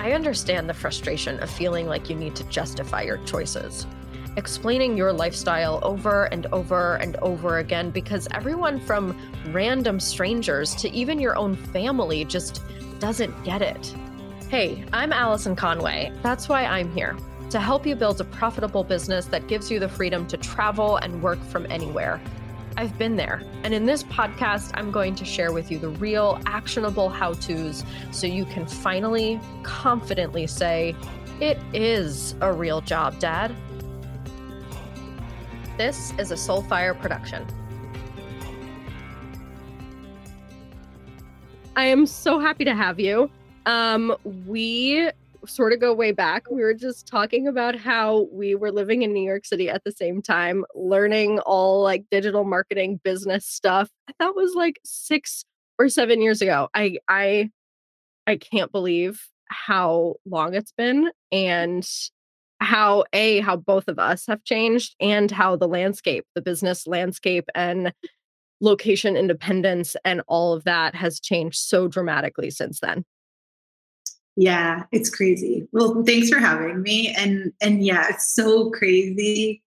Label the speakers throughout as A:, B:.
A: I understand the frustration of feeling like you need to justify your choices, explaining your lifestyle over and over and over again because everyone from random strangers to even your own family just doesn't get it. Hey, I'm Allison Conway. That's why I'm here to help you build a profitable business that gives you the freedom to travel and work from anywhere I've been there. And in this podcast, I'm going to share with you the real, actionable how to's so you can finally, confidently say, It is a real job, Dad. This is a Soulfire production. I am so happy to have you. Um, we sort of go way back. We were just talking about how we were living in New York City at the same time, learning all like digital marketing business stuff. That was like 6 or 7 years ago. I I I can't believe how long it's been and how a how both of us have changed and how the landscape, the business landscape and location independence and all of that has changed so dramatically since then.
B: Yeah, it's crazy. Well, thanks for having me. And and yeah, it's so crazy.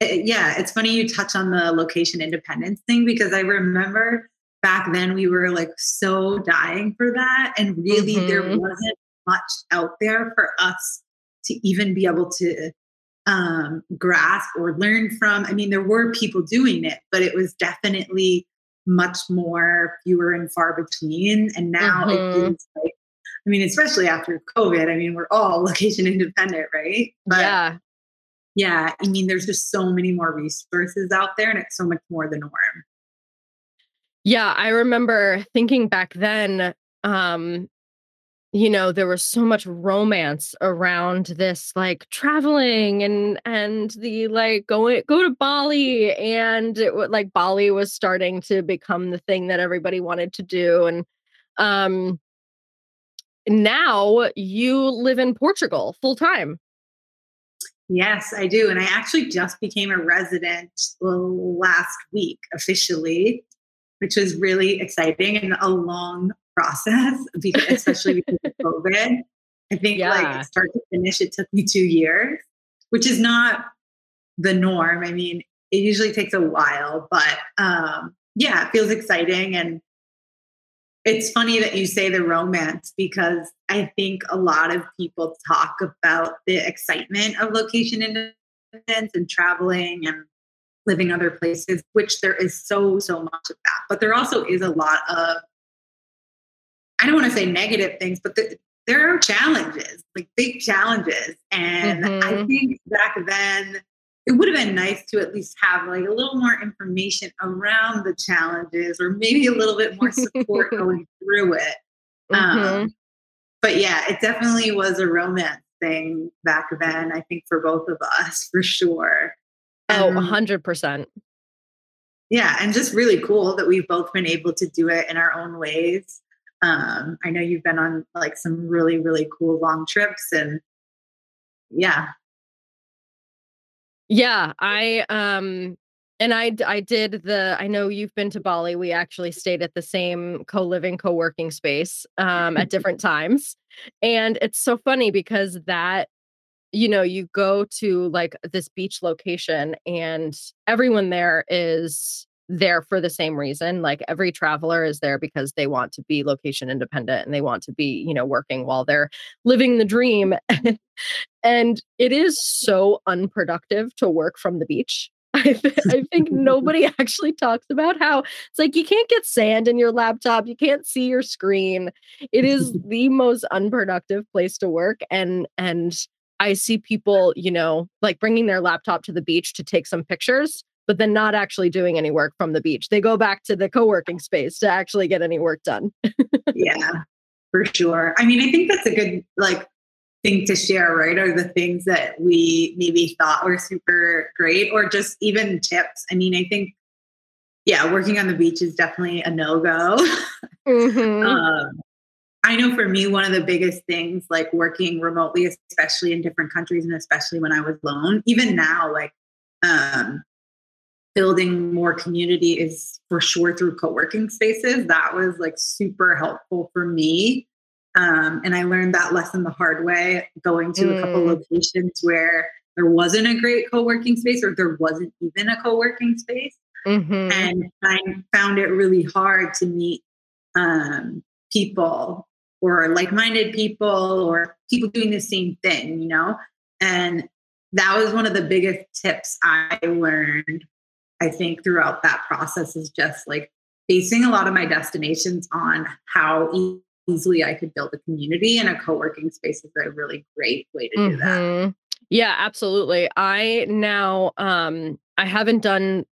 B: It, yeah, it's funny you touch on the location independence thing because I remember back then we were like so dying for that and really mm-hmm. there wasn't much out there for us to even be able to um, grasp or learn from. I mean, there were people doing it, but it was definitely much more fewer and far between. And now mm-hmm. it feels like I mean, especially after COVID, I mean, we're all location independent, right?
A: But yeah.
B: Yeah. I mean, there's just so many more resources out there and it's so much more the norm.
A: Yeah. I remember thinking back then, um, you know there was so much romance around this like traveling and and the like going go to bali and it, like bali was starting to become the thing that everybody wanted to do and um now you live in Portugal full time.
B: Yes, I do. And I actually just became a resident last week officially, which was really exciting and a long process, because, especially because of COVID. I think yeah. like start to finish, it took me two years, which is not the norm. I mean, it usually takes a while, but um, yeah, it feels exciting. And it's funny that you say the romance because I think a lot of people talk about the excitement of location independence and traveling and living other places, which there is so, so much of that. But there also is a lot of, I don't want to say negative things, but the, there are challenges, like big challenges. And mm-hmm. I think back then, it would have been nice to at least have like a little more information around the challenges or maybe a little bit more support going through it. Mm-hmm. Um, but yeah, it definitely was a romance thing back then, I think for both of us, for sure.
A: Oh, 100%.
B: Yeah, and just really cool that we've both been able to do it in our own ways. Um, I know you've been on like some really, really cool long trips and yeah,
A: yeah, I um and I I did the I know you've been to Bali. We actually stayed at the same co-living co-working space um at different times. And it's so funny because that you know, you go to like this beach location and everyone there is there for the same reason. Like every traveler is there because they want to be location independent and they want to be, you know, working while they're living the dream. and it is so unproductive to work from the beach. I, th- I think nobody actually talks about how it's like you can't get sand in your laptop, you can't see your screen. It is the most unproductive place to work and and I see people, you know, like bringing their laptop to the beach to take some pictures but then not actually doing any work from the beach. They go back to the co-working space to actually get any work done.
B: yeah, for sure. I mean, I think that's a good like thing to share, right? Are the things that we maybe thought were super great or just even tips. I mean, I think yeah, working on the beach is definitely a no-go. Mm-hmm. um, I know for me, one of the biggest things, like working remotely, especially in different countries, and especially when I was alone, even now, like um, building more community is for sure through co-working spaces that was like super helpful for me Um, and I learned that lesson the hard way, going to mm. a couple locations where there wasn't a great co-working space or there wasn't even a co-working space. Mm-hmm. And I found it really hard to meet um, people or like-minded people or people doing the same thing, you know? And that was one of the biggest tips I learned, I think, throughout that process is just like basing a lot of my destinations on how easily I could build a community and a co-working space is a really great way to do mm-hmm. that.
A: Yeah, absolutely. I now um I haven't done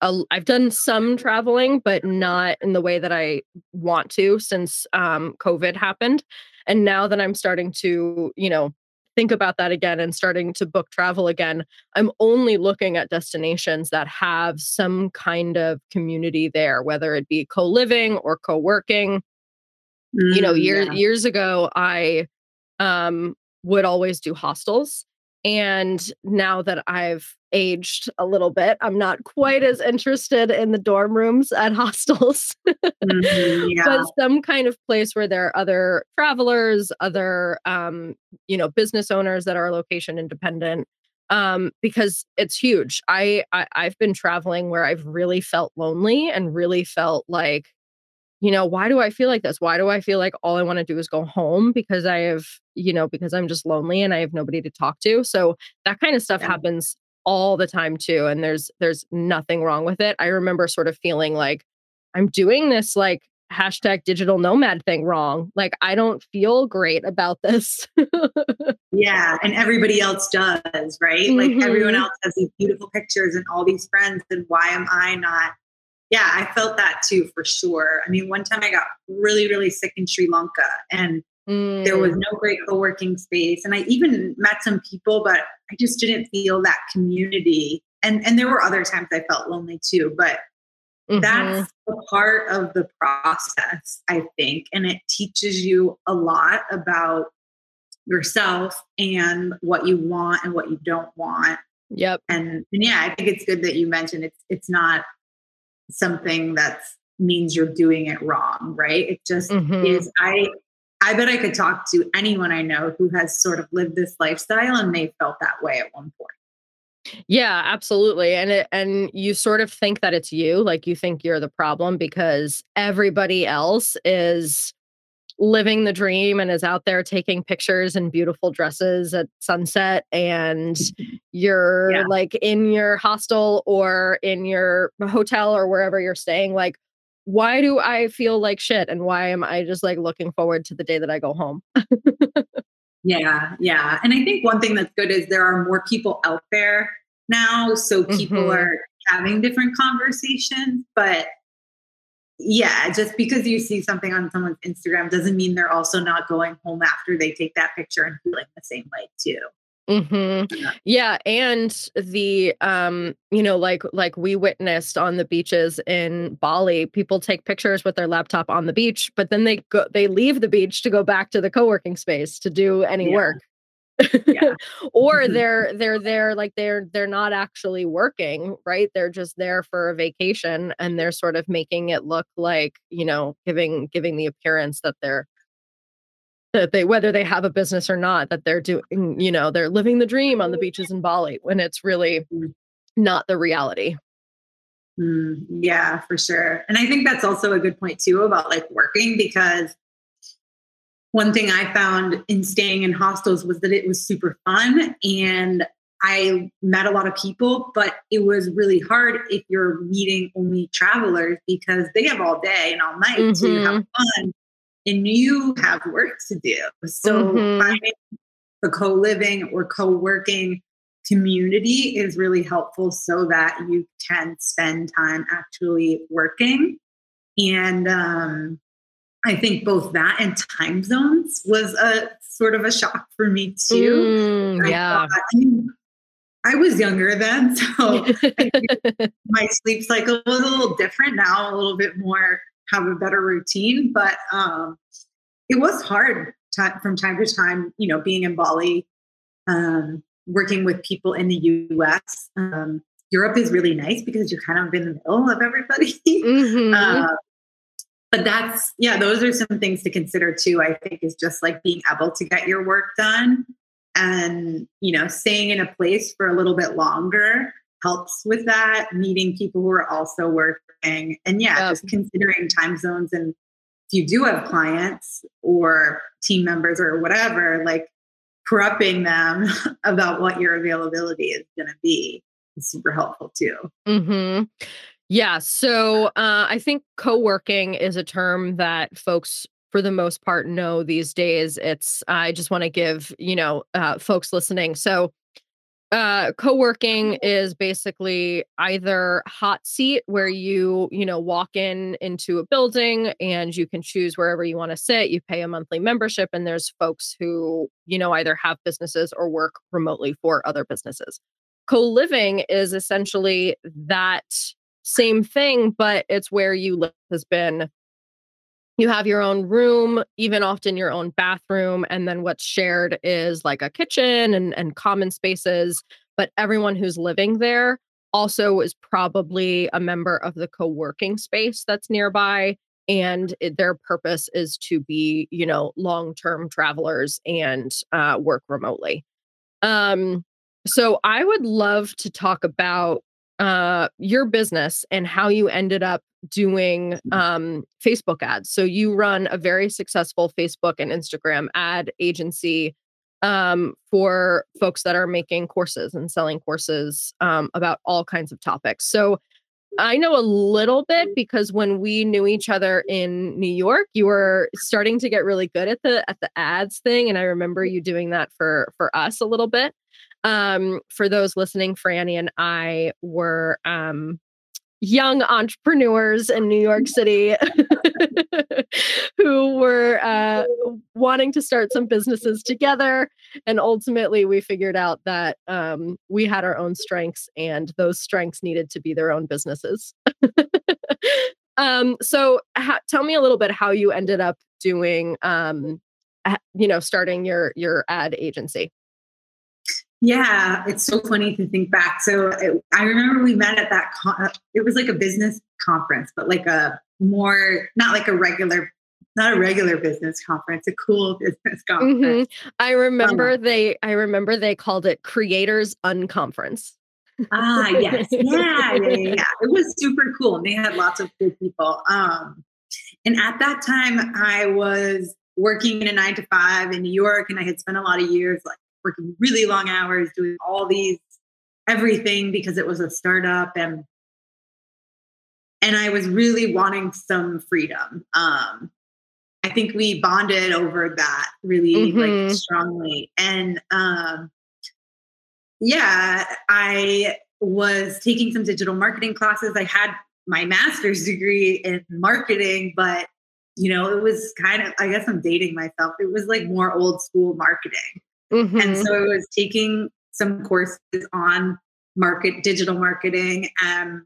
A: I've done some traveling, but not in the way that I want to since um, COVID happened. And now that I'm starting to, you know, think about that again and starting to book travel again, I'm only looking at destinations that have some kind of community there, whether it be co living or co working. Mm, you know, mm, years yeah. years ago, I um, would always do hostels. And now that I've aged a little bit, I'm not quite as interested in the dorm rooms at hostels, mm-hmm, yeah. but some kind of place where there are other travelers, other, um, you know, business owners that are location independent. Um, because it's huge. I, I I've been traveling where I've really felt lonely and really felt like you know, why do I feel like this? Why do I feel like all I want to do is go home because I have, you know, because I'm just lonely and I have nobody to talk to. So that kind of stuff yeah. happens all the time too and there's there's nothing wrong with it. I remember sort of feeling like I'm doing this like hashtag digital nomad thing wrong. Like I don't feel great about this.
B: yeah, and everybody else does, right? Mm-hmm. Like everyone mm-hmm. else has these beautiful pictures and all these friends and why am I not yeah, I felt that too for sure. I mean, one time I got really, really sick in Sri Lanka and mm. there was mm. no great co working space. And I even met some people, but I just didn't feel that community. And, and there were other times I felt lonely too, but mm-hmm. that's a part of the process, I think. And it teaches you a lot about yourself and what you want and what you don't want.
A: Yep.
B: And, and yeah, I think it's good that you mentioned it's it's not something that means you're doing it wrong, right? It just mm-hmm. is. I I bet I could talk to anyone I know who has sort of lived this lifestyle and they felt that way at one point.
A: Yeah, absolutely. And it, and you sort of think that it's you, like you think you're the problem because everybody else is living the dream and is out there taking pictures in beautiful dresses at sunset and you're yeah. like in your hostel or in your hotel or wherever you're staying like why do i feel like shit and why am i just like looking forward to the day that i go home
B: yeah yeah and i think one thing that's good is there are more people out there now so people mm-hmm. are having different conversations but yeah, just because you see something on someone's Instagram doesn't mean they're also not going home after they take that picture and feeling the same way too.
A: Mm-hmm. Yeah, and the um, you know, like like we witnessed on the beaches in Bali, people take pictures with their laptop on the beach, but then they go they leave the beach to go back to the co-working space to do any yeah. work yeah. or they're they're there like they're they're not actually working right they're just there for a vacation and they're sort of making it look like you know giving giving the appearance that they're that they whether they have a business or not that they're doing you know they're living the dream on the beaches in bali when it's really mm. not the reality
B: mm, yeah for sure and i think that's also a good point too about like working because one thing I found in staying in hostels was that it was super fun and I met a lot of people, but it was really hard if you're meeting only travelers because they have all day and all night mm-hmm. to have fun and you have work to do. So mm-hmm. finding the co-living or co-working community is really helpful so that you can spend time actually working. And um, I think both that and time zones was a sort of a shock for me too.
A: Mm, yeah.
B: I, thought, I, mean, I was younger then, so my sleep cycle was a little different now, a little bit more have a better routine, but um, it was hard t- from time to time, you know, being in Bali, um, working with people in the US. Um, Europe is really nice because you're kind of in the middle of everybody. Mm-hmm. Uh, but that's yeah those are some things to consider too i think is just like being able to get your work done and you know staying in a place for a little bit longer helps with that meeting people who are also working. And yeah just considering time zones and if you do have clients or team members or whatever like prepping them about what your availability is going to be is super helpful too.
A: Mm-hmm. Yeah. So uh, I think co working is a term that folks, for the most part, know these days. It's, I just want to give, you know, uh, folks listening. So, uh co-working is basically either hot seat where you you know walk in into a building and you can choose wherever you want to sit you pay a monthly membership and there's folks who you know either have businesses or work remotely for other businesses co-living is essentially that same thing, but it's where you live has been you have your own room, even often your own bathroom, and then what's shared is like a kitchen and, and common spaces. But everyone who's living there also is probably a member of the co-working space that's nearby and it, their purpose is to be you know long-term travelers and uh, work remotely um, so i would love to talk about uh, your business and how you ended up doing um, Facebook ads. So you run a very successful Facebook and Instagram ad agency um, for folks that are making courses and selling courses um, about all kinds of topics. So I know a little bit because when we knew each other in New York, you were starting to get really good at the at the ads thing, and I remember you doing that for for us a little bit. Um, for those listening, Frannie and I were um, young entrepreneurs in New York City who were uh, wanting to start some businesses together. And ultimately, we figured out that um, we had our own strengths, and those strengths needed to be their own businesses. um, so, ha- tell me a little bit how you ended up doing, um, you know, starting your your ad agency.
B: Yeah, it's so funny to think back. So it, I remember we met at that. Con- it was like a business conference, but like a more not like a regular, not a regular business conference, a cool business conference.
A: Mm-hmm. I remember um, they. I remember they called it Creators Unconference.
B: ah, yes, yeah, yeah, yeah, It was super cool, and they had lots of cool people. Um, and at that time, I was working in a nine to five in New York, and I had spent a lot of years like working really long hours, doing all these everything because it was a startup and and I was really wanting some freedom. Um, I think we bonded over that really mm-hmm. like strongly. And um, yeah, I was taking some digital marketing classes. I had my master's degree in marketing, but you know, it was kind of, I guess I'm dating myself. It was like more old school marketing. Mm-hmm. And so I was taking some courses on market digital marketing. And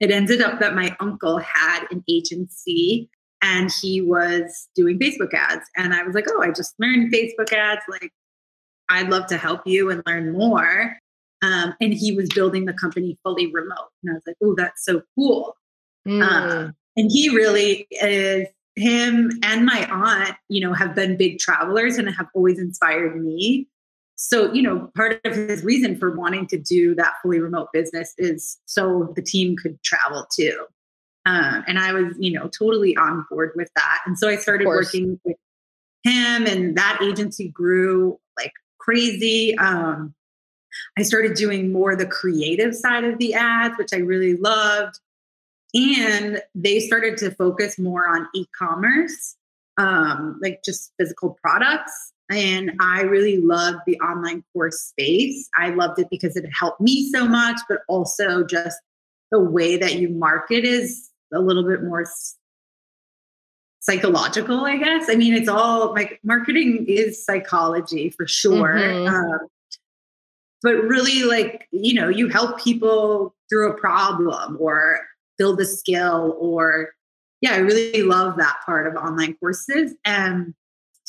B: it ended up that my uncle had an agency and he was doing Facebook ads. And I was like, oh, I just learned Facebook ads. Like, I'd love to help you and learn more. Um, and he was building the company fully remote. And I was like, oh, that's so cool. Mm. Um, and he really is him and my aunt, you know, have been big travelers and have always inspired me. So, you know, part of his reason for wanting to do that fully remote business is so the team could travel too. Um, and I was, you know, totally on board with that. And so I started working with him, and that agency grew like crazy. Um, I started doing more the creative side of the ads, which I really loved. And they started to focus more on e commerce, um, like just physical products. And I really loved the online course space. I loved it because it helped me so much, but also just the way that you market is a little bit more psychological, I guess. I mean, it's all like marketing is psychology for sure. Mm-hmm. Um, but really, like, you know, you help people through a problem or build a skill or yeah, I really love that part of online courses. And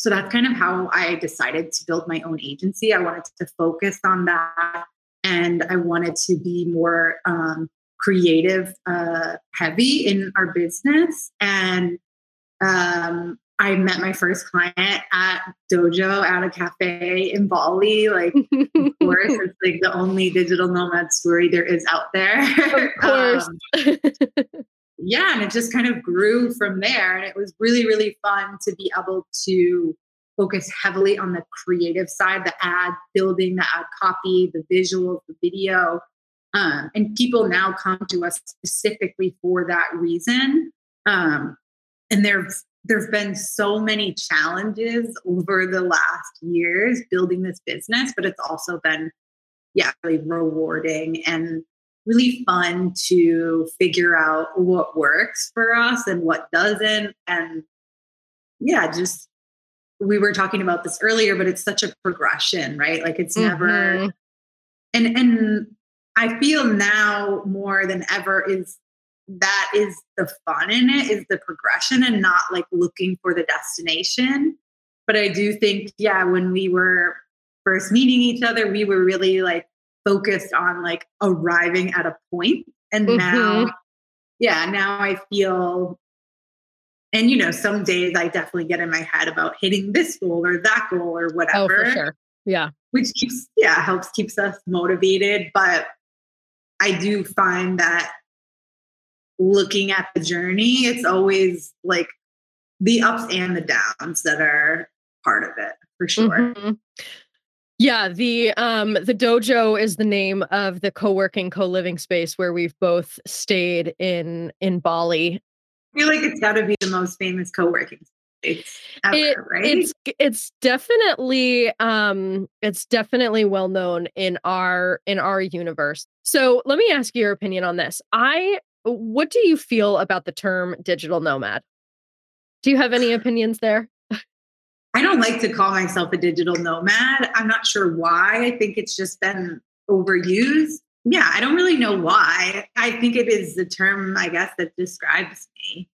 B: so that's kind of how I decided to build my own agency. I wanted to focus on that and I wanted to be more um, creative uh, heavy in our business. And Um, I met my first client at Dojo at a cafe in Bali. Like, of course, it's like the only digital nomad story there is out there.
A: Of course. Um,
B: yeah, and it just kind of grew from there. And it was really, really fun to be able to focus heavily on the creative side, the ad building, the ad copy, the visuals, the video. Um, and people now come to us specifically for that reason. Um, and there's there's been so many challenges over the last years building this business, but it's also been yeah, really rewarding and really fun to figure out what works for us and what doesn't. And yeah, just we were talking about this earlier, but it's such a progression, right? Like it's mm-hmm. never and and I feel now more than ever is that is the fun in it is the progression and not like looking for the destination. But I do think, yeah, when we were first meeting each other, we were really like focused on like arriving at a point. And mm-hmm. now, yeah, now I feel and you know, some days I definitely get in my head about hitting this goal or that goal or whatever. Oh,
A: for sure. Yeah.
B: Which keeps, yeah, helps keeps us motivated. But I do find that looking at the journey, it's always like the ups and the downs that are part of it for sure. Mm-hmm.
A: Yeah, the um the dojo is the name of the co-working co-living space where we've both stayed in in Bali
B: I feel like it's got to be the most famous co-working space ever, it, right?
A: It's it's definitely um it's definitely well known in our in our universe. So let me ask you your opinion on this. I what do you feel about the term digital nomad? Do you have any opinions there?
B: I don't like to call myself a digital nomad. I'm not sure why. I think it's just been overused yeah, I don't really know why. I think it is the term, I guess, that describes me.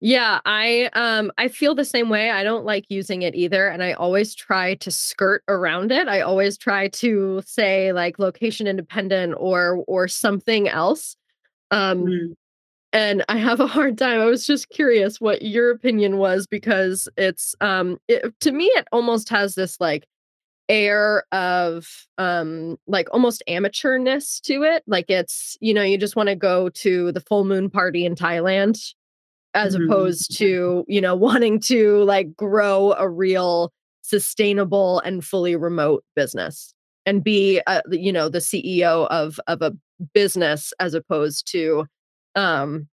A: Yeah, I um I feel the same way. I don't like using it either and I always try to skirt around it. I always try to say like location independent or or something else. Um mm. and I have a hard time. I was just curious what your opinion was because it's um it, to me it almost has this like air of um like almost amateurness to it like it's you know you just want to go to the full moon party in Thailand as mm-hmm. opposed to you know wanting to like grow a real sustainable and fully remote business and be uh, you know the CEO of of a business as opposed to um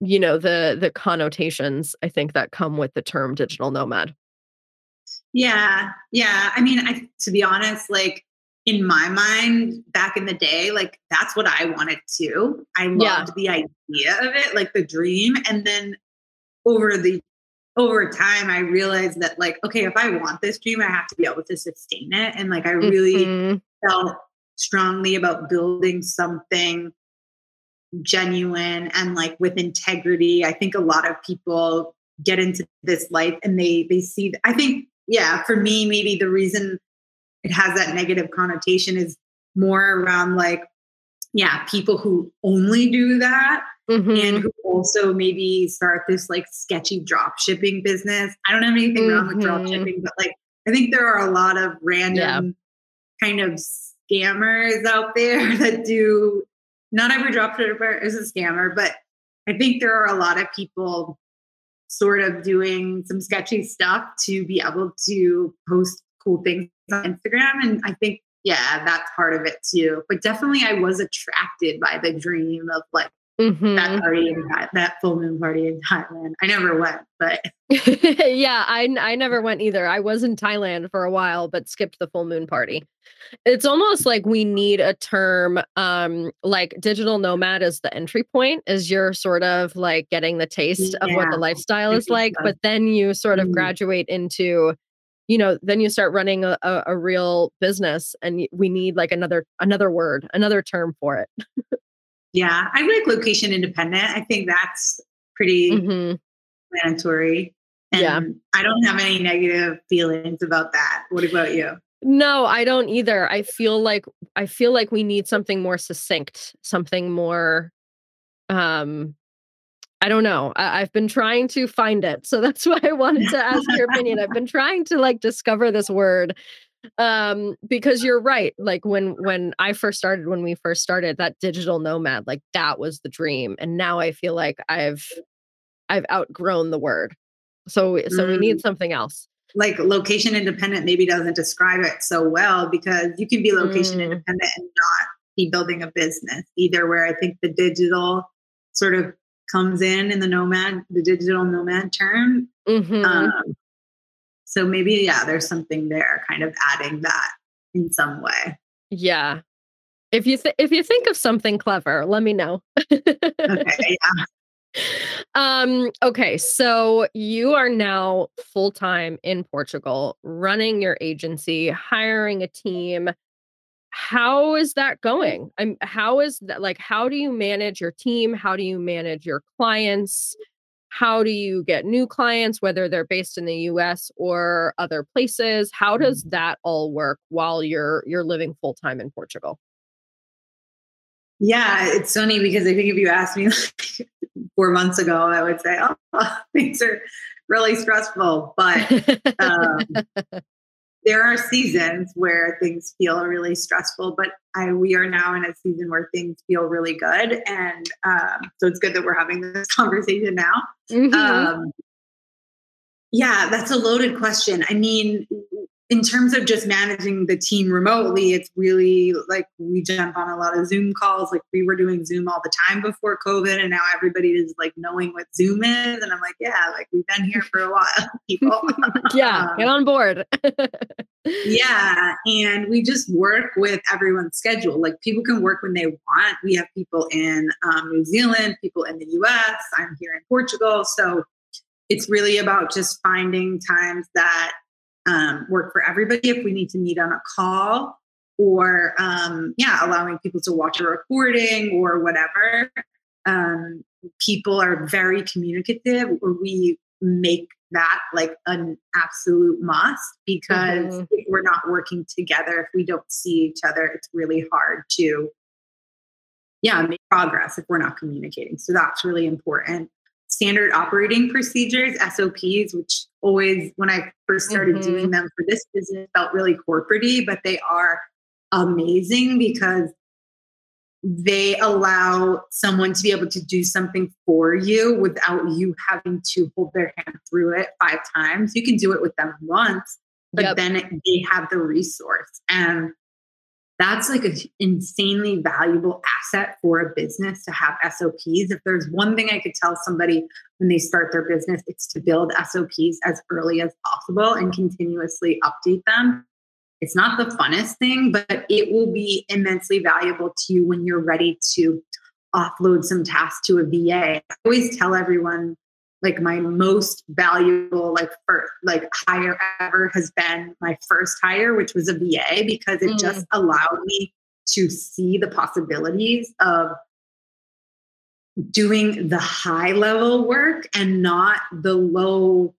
A: you know the the connotations i think that come with the term digital nomad
B: yeah. Yeah. I mean, I to be honest, like in my mind back in the day, like that's what I wanted to. I loved yeah. the idea of it, like the dream. And then over the over time I realized that like, okay, if I want this dream, I have to be able to sustain it. And like I really mm-hmm. felt strongly about building something genuine and like with integrity. I think a lot of people get into this life and they they see I think yeah, for me, maybe the reason it has that negative connotation is more around like, yeah, people who only do that mm-hmm. and who also maybe start this like sketchy drop shipping business. I don't have anything mm-hmm. wrong with drop mm-hmm. shipping, but like I think there are a lot of random yeah. kind of scammers out there that do not every drop shipper is a scammer, but I think there are a lot of people sort of doing some sketchy stuff to be able to post cool things on Instagram. And I think, yeah, that's part of it too. But definitely, I was attracted by the dream of like Mm-hmm. that party in that full moon party in Thailand. I never went, but
A: yeah, I I never went either. I was in Thailand for a while, but skipped the full moon party. It's almost like we need a term um like digital nomad is the entry point is you're sort of like getting the taste yeah. of what the lifestyle is like, so. but then you sort of mm-hmm. graduate into you know then you start running a, a, a real business and we need like another another word another term for it
B: Yeah, I like location independent. I think that's pretty mm-hmm. mandatory. And yeah. I don't have any negative feelings about that. What about you?
A: No, I don't either. I feel like I feel like we need something more succinct, something more um I don't know. I- have been trying to find it. So that's why I wanted to ask your opinion. I've been trying to like discover this word um because you're right like when when i first started when we first started that digital nomad like that was the dream and now i feel like i've i've outgrown the word so so mm. we need mm. something else
B: like location independent maybe doesn't describe it so well because you can be location mm. independent and not be building a business either where i think the digital sort of comes in in the nomad the digital nomad term mm-hmm. um, so maybe, yeah, there's something there, kind of adding that in some way.
A: Yeah. If you th- if you think of something clever, let me know. okay. Yeah. Um, okay, so you are now full time in Portugal, running your agency, hiring a team. How is that going? I'm how is that like how do you manage your team? How do you manage your clients? How do you get new clients whether they're based in the US or other places? How does mm-hmm. that all work while you're you're living full time in Portugal?
B: Yeah it's funny because I think if you asked me like 4 months ago I would say oh things are really stressful. But um, there are seasons where things feel really stressful, but I, we are now in a season where things feel really good. And um, so it's good that we're having this conversation now. Mm-hmm. Um, yeah, that's a loaded question. I mean, in terms of just managing the team remotely, it's really like we jump on a lot of Zoom calls. Like we were doing Zoom all the time before COVID, and now everybody is like knowing what Zoom is. And I'm like, yeah, like we've been here for a while, people.
A: yeah, um, get on board.
B: yeah, and we just work with everyone's schedule. Like people can work when they want. We have people in um, New Zealand, people in the U.S. I'm here in Portugal, so it's really about just finding times that um, work for everybody if we need to meet on a call or um, yeah allowing people to watch a recording or whatever. Um, people are very communicative. We make that like an absolute must because mm-hmm. if we're not working together if we don't see each other it's really hard to yeah make progress if we're not communicating. So that's really important standard operating procedures, SOPs, which always, when I first started mm-hmm. doing them for this business, felt really corporatey, but they are amazing because they allow someone to be able to do something for you without you having to hold their hand through it five times. You can do it with them once, but yep. then they have the resource. And that's like an insanely valuable asset for a business to have SOPs. If there's one thing I could tell somebody when they start their business, it's to build SOPs as early as possible and continuously update them. It's not the funnest thing, but it will be immensely valuable to you when you're ready to offload some tasks to a VA. I always tell everyone like my most valuable like first like hire ever has been my first hire which was a va because it mm. just allowed me to see the possibilities of doing the high level work and not the low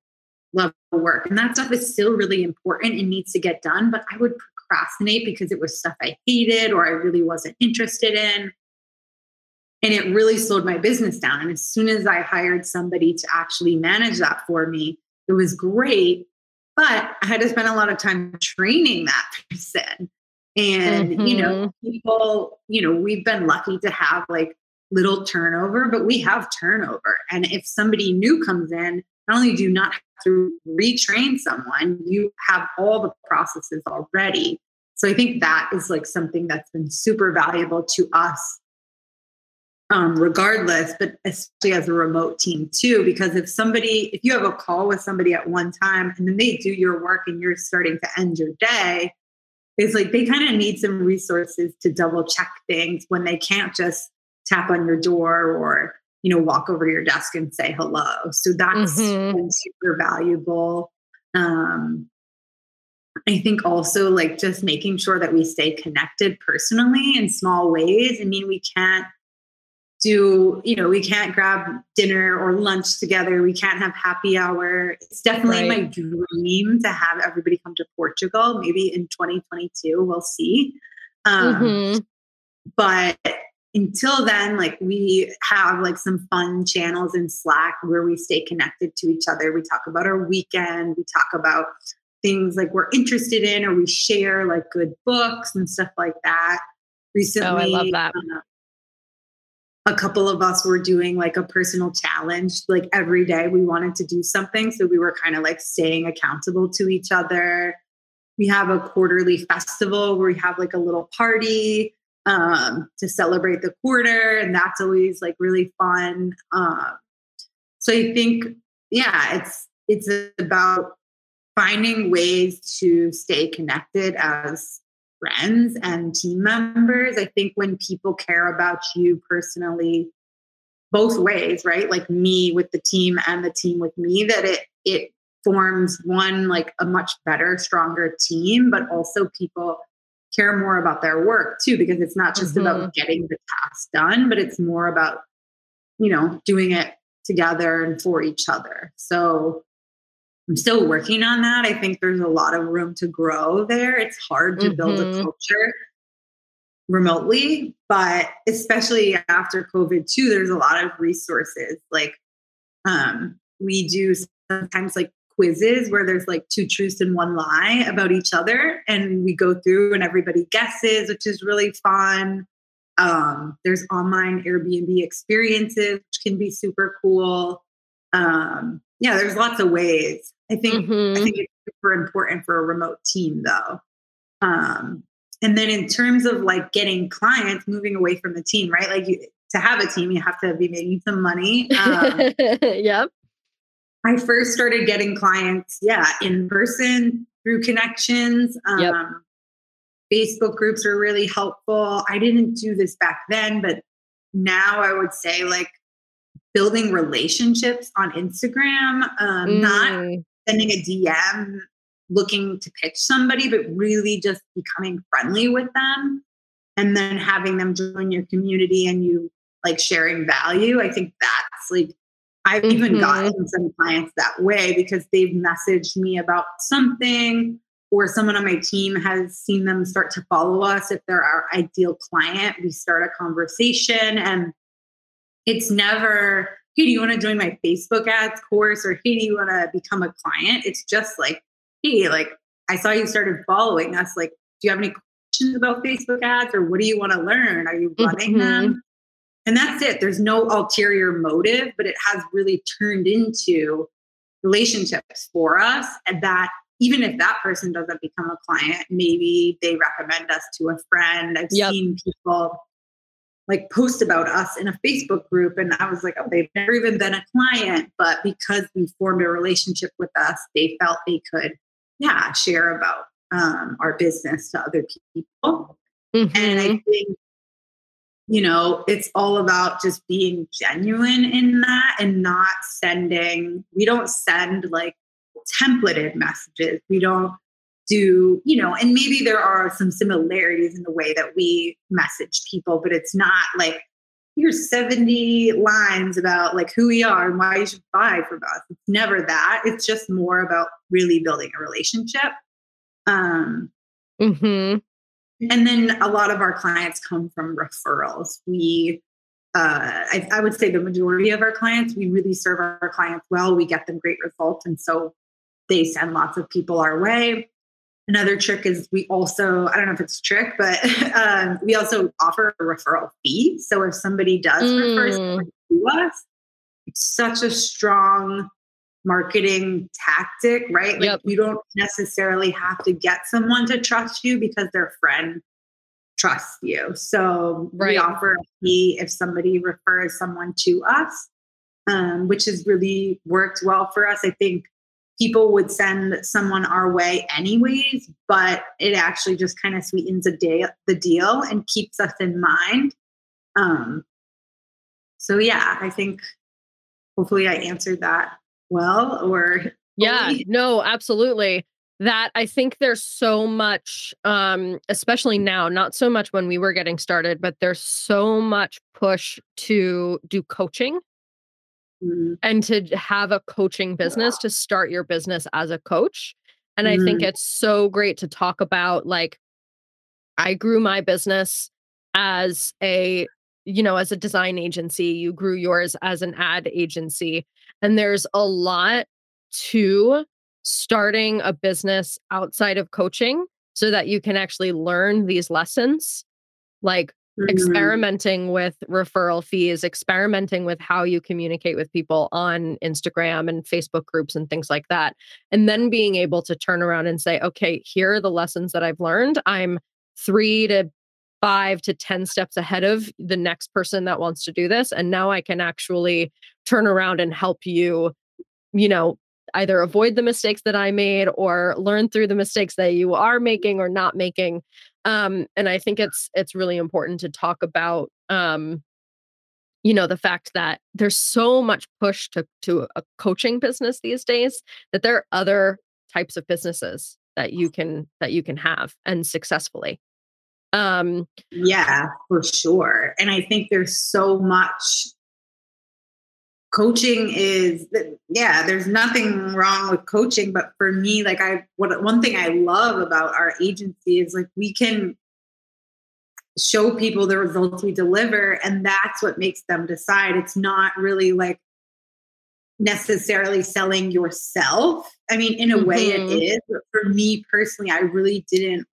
B: level work and that stuff is still really important and needs to get done but i would procrastinate because it was stuff i hated or i really wasn't interested in and it really slowed my business down. And as soon as I hired somebody to actually manage that for me, it was great. But I had to spend a lot of time training that person. And, mm-hmm. you know, mm-hmm. people, you know, we've been lucky to have like little turnover, but we have turnover. And if somebody new comes in, not only do you not have to retrain someone, you have all the processes already. So I think that is like something that's been super valuable to us um, regardless, but especially as a remote team too, because if somebody, if you have a call with somebody at one time and then they do your work and you're starting to end your day, it's like they kind of need some resources to double check things when they can't just tap on your door or you know walk over to your desk and say hello. So that's mm-hmm. super valuable. Um, I think also like just making sure that we stay connected personally in small ways. I mean, we can't do you know we can't grab dinner or lunch together we can't have happy hour it's definitely right. my dream to have everybody come to portugal maybe in 2022 we'll see um, mm-hmm. but until then, like we have like some fun channels in Slack where we stay connected to each other. We talk about our weekend, we talk about things like we're interested in, or we share like good books and stuff like that. Recently, oh, I
A: love that.
B: Uh, a couple of us were doing like a personal challenge like every day we wanted to do something so we were kind of like staying accountable to each other. We have a quarterly festival where we have like a little party um, to celebrate the quarter and that's always like really fun um, so i think yeah it's it's about finding ways to stay connected as friends and team members. I think when people care about you personally, both ways, right? Like me with the team and the team with me, that it it forms one like a much better, stronger team, but also people care more about their work too, because it's not just mm-hmm. about getting the task done, but it's more about, you know, doing it together and for each other. So I'm still working on that. I think there's a lot of room to grow there. It's hard to mm-hmm. build a mm-hmm. culture remotely, but especially after COVID too, there's a lot of resources. Like um, we do sometimes like quizzes where there's like two truths and one lie about each other, and we go through and everybody guesses, which is really fun. Um, there's online Airbnb experiences, which can be super cool. Um, yeah, there's lots of ways. I think mm-hmm. I think it's super important for a remote team though. Um, and then in terms of like getting clients moving away from the team, right? Like you, to have a team, you have to be making some money. Um,
A: yep.
B: I first started getting clients, yeah, in person through connections. Um, yep. Facebook groups are really helpful. I didn't do this back then, but now I would say like building relationships on Instagram, um, mm. not sending a DM looking to pitch somebody, but really just becoming friendly with them and then having them join your community and you like sharing value. I think that's like, I've mm-hmm. even gotten some clients that way because they've messaged me about something or someone on my team has seen them start to follow us. If they're our ideal client, we start a conversation and it's never, hey, do you want to join my Facebook ads course? Or hey, do you want to become a client? It's just like, hey, like I saw you started following us. Like, do you have any questions about Facebook ads or what do you want to learn? Are you running mm-hmm. them? And that's it. There's no ulterior motive, but it has really turned into relationships for us. And that even if that person doesn't become a client, maybe they recommend us to a friend. I've yep. seen people like post about us in a Facebook group. And I was like, oh, they've never even been a client. But because we formed a relationship with us, they felt they could, yeah, share about um, our business to other people. Mm-hmm. And I mm-hmm. think, you know, it's all about just being genuine in that and not sending, we don't send like templated messages. We don't do, you know, and maybe there are some similarities in the way that we message people, but it's not like here's 70 lines about like who we are and why you should buy from us. It's never that. It's just more about really building a relationship. Um,
A: mm-hmm.
B: And then a lot of our clients come from referrals. We, uh, I, I would say the majority of our clients, we really serve our clients well. We get them great results. And so they send lots of people our way. Another trick is we also, I don't know if it's a trick, but um, we also offer a referral fee. So if somebody does mm. refer someone to us, it's such a strong marketing tactic, right? Like yep. you don't necessarily have to get someone to trust you because their friend trusts you. So right. we offer a fee if somebody refers someone to us, um, which has really worked well for us. I think people would send someone our way anyways, but it actually just kind of sweetens the day the deal and keeps us in mind. Um, so yeah, I think hopefully I answered that well or
A: yeah, no, absolutely. That I think there's so much, um, especially now, not so much when we were getting started, but there's so much push to do coaching mm-hmm. and to have a coaching business to start your business as a coach. And mm-hmm. I think mm-hmm. it's so great to talk about like I grew my business as a you know, as a design agency, you grew yours as an ad agency. And there's a lot to starting a business outside of coaching so that you can actually learn these lessons like mm-hmm. experimenting with referral fees, experimenting with how you communicate with people on Instagram and Facebook groups and things like that. And then being able to turn around and say, okay, here are the lessons that I've learned. I'm three to five to 10 steps ahead of the next person that wants to do this. And now I can actually turn around and help you, you know, either avoid the mistakes that I made or learn through the mistakes that you are making or not making. Um, and I think it's it's really important to talk about um, you know the fact that there's so much push to to a coaching business these days that there are other types of businesses that you can that you can have and successfully.
B: Um yeah for sure and i think there's so much coaching is yeah there's nothing wrong with coaching but for me like i what one thing i love about our agency is like we can show people the results we deliver and that's what makes them decide it's not really like necessarily selling yourself i mean in a mm-hmm. way it mm-hmm. but for me personally i really didn't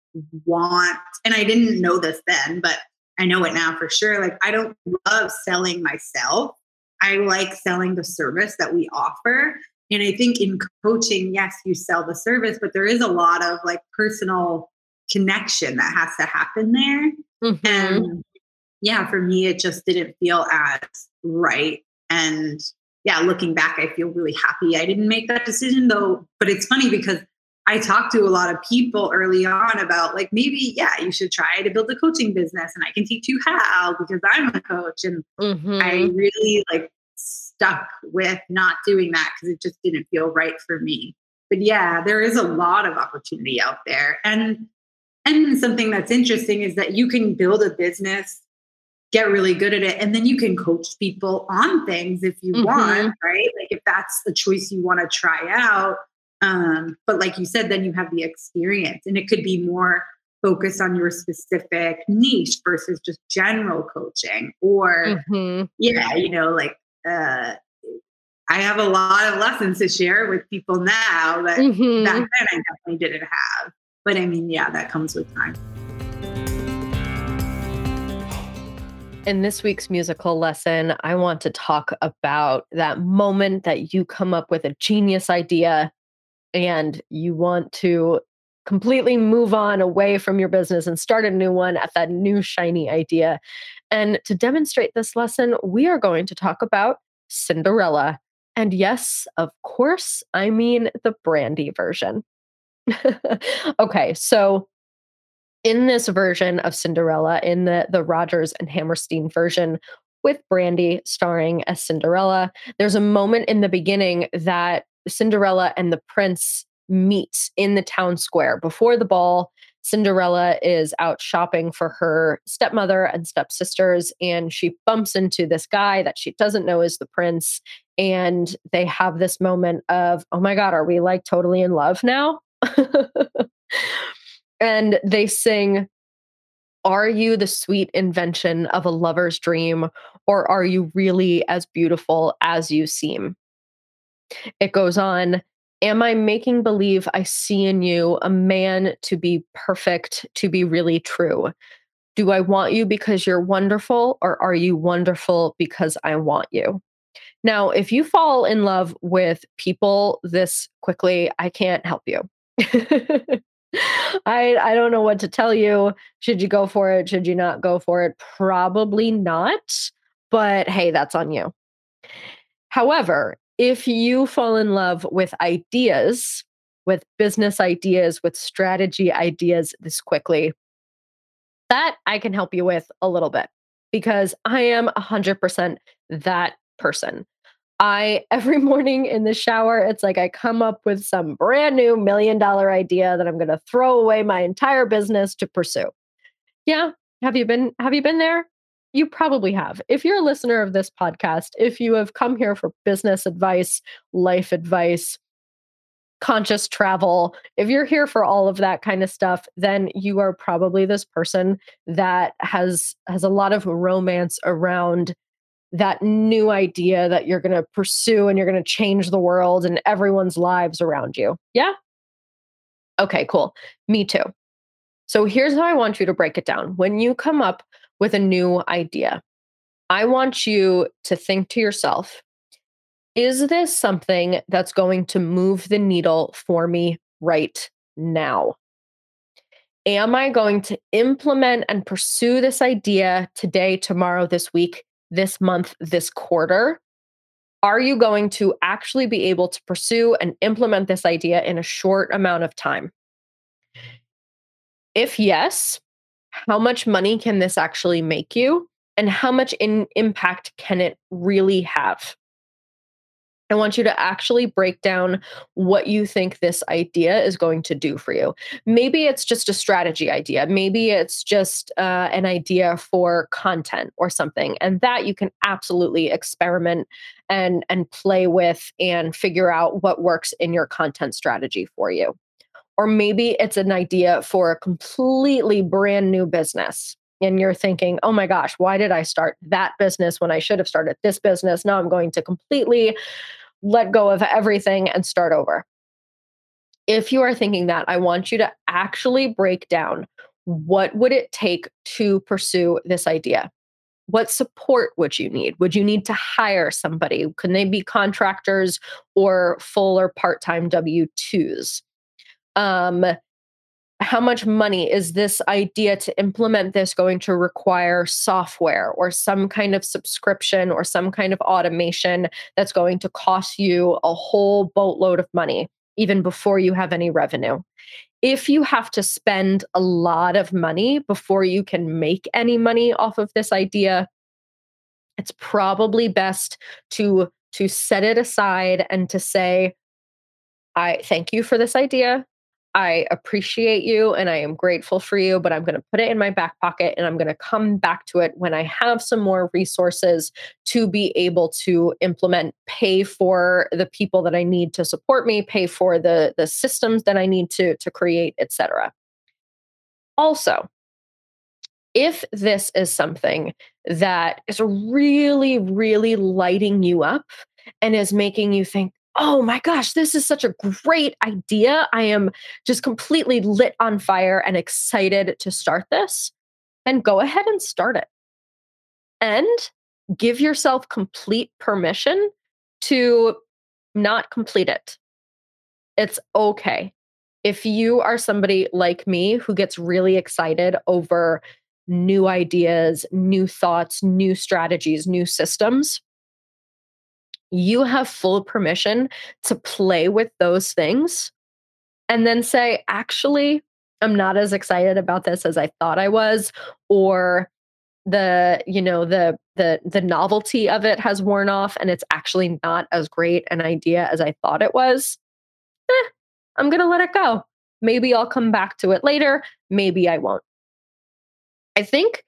B: want and i didn't know this then but i know it now for sure like i don't love selling myself I like selling the service that we offer. And I think in coaching, yes, you sell the service, but there is a lot of like personal connection that has to happen there. Mm-hmm. And yeah, for me, it just didn't feel as right. And yeah, looking back, I feel really happy I didn't make that decision though. But it's funny because I talked to a lot of people early on about like maybe yeah you should try to build a coaching business and I can teach you how because I'm a coach and mm-hmm. I really like stuck with not doing that because it just didn't feel right for me. But yeah, there is a lot of opportunity out there and and something that's interesting is that you can build a business get really good at it and then you can coach people on things if you mm-hmm. want right like if that's the choice you want to try out um, but like you said, then you have the experience, and it could be more focused on your specific niche versus just general coaching. Or, mm-hmm. yeah, you know, like uh, I have a lot of lessons to share with people now that mm-hmm. back then I definitely didn't have. But I mean, yeah, that comes with time.
A: In this week's musical lesson, I want to talk about that moment that you come up with a genius idea and you want to completely move on away from your business and start a new one at that new shiny idea. And to demonstrate this lesson, we are going to talk about Cinderella. And yes, of course, I mean the Brandy version. okay, so in this version of Cinderella, in the, the Rodgers and Hammerstein version, with Brandy starring as Cinderella, there's a moment in the beginning that Cinderella and the prince meet in the town square before the ball. Cinderella is out shopping for her stepmother and stepsisters, and she bumps into this guy that she doesn't know is the prince. And they have this moment of, oh my God, are we like totally in love now? and they sing, Are you the sweet invention of a lover's dream, or are you really as beautiful as you seem? It goes on Am I making believe I see in you a man to be perfect, to be really true? Do I want you because you're wonderful, or are you wonderful because I want you? Now, if you fall in love with people this quickly, I can't help you. I I don't know what to tell you. Should you go for it? Should you not go for it? Probably not. But hey, that's on you. However, if you fall in love with ideas, with business ideas, with strategy ideas this quickly, that I can help you with a little bit because I am 100% that person. I, every morning in the shower, it's like I come up with some brand new million dollar idea that I'm going to throw away my entire business to pursue. Yeah. Have you been, have you been there? You probably have. If you're a listener of this podcast, if you have come here for business advice, life advice, conscious travel, if you're here for all of that kind of stuff, then you are probably this person that has has a lot of romance around that new idea that you're going to pursue and you're going to change the world and everyone's lives around you. Yeah? Okay, cool. Me too. So here's how I want you to break it down. When you come up with a new idea, I want you to think to yourself, is this something that's going to move the needle for me right now? Am I going to implement and pursue this idea today, tomorrow, this week, this month, this quarter? Are you going to actually be able to pursue and implement this idea in a short amount of time? If yes, how much money can this actually make you? And how much in impact can it really have? I want you to actually break down what you think this idea is going to do for you. Maybe it's just a strategy idea. Maybe it's just uh, an idea for content or something, and that you can absolutely experiment and and play with and figure out what works in your content strategy for you. Or maybe it's an idea for a completely brand new business and you're thinking, oh my gosh, why did I start that business when I should have started this business? Now I'm going to completely let go of everything and start over. If you are thinking that, I want you to actually break down what would it take to pursue this idea? What support would you need? Would you need to hire somebody? Can they be contractors or full or part time W 2s? Um, how much money is this idea to implement this going to require software or some kind of subscription or some kind of automation that's going to cost you a whole boatload of money even before you have any revenue? If you have to spend a lot of money before you can make any money off of this idea it's probably best to to set it aside and to say i thank you for this idea I appreciate you and I am grateful for you, but I'm going to put it in my back pocket and I'm going to come back to it when I have some more resources to be able to implement, pay for the people that I need to support me, pay for the the systems that I need to to create, etc. Also, if this is something that is really really lighting you up and is making you think, oh my gosh, this is such a great idea. I am just completely lit on fire and excited to start this, then go ahead and start it. And give yourself complete permission to not complete it. It's okay. If you are somebody like me who gets really excited over new ideas, new thoughts, new strategies, new systems, you have full permission to play with those things and then say, actually, I'm not as excited about this as I thought I was, or the you know the the the novelty of it has worn off and it's actually not as great an idea as i thought it was eh, i'm gonna let it go. Maybe i'll come back to it later. Maybe i won't. I think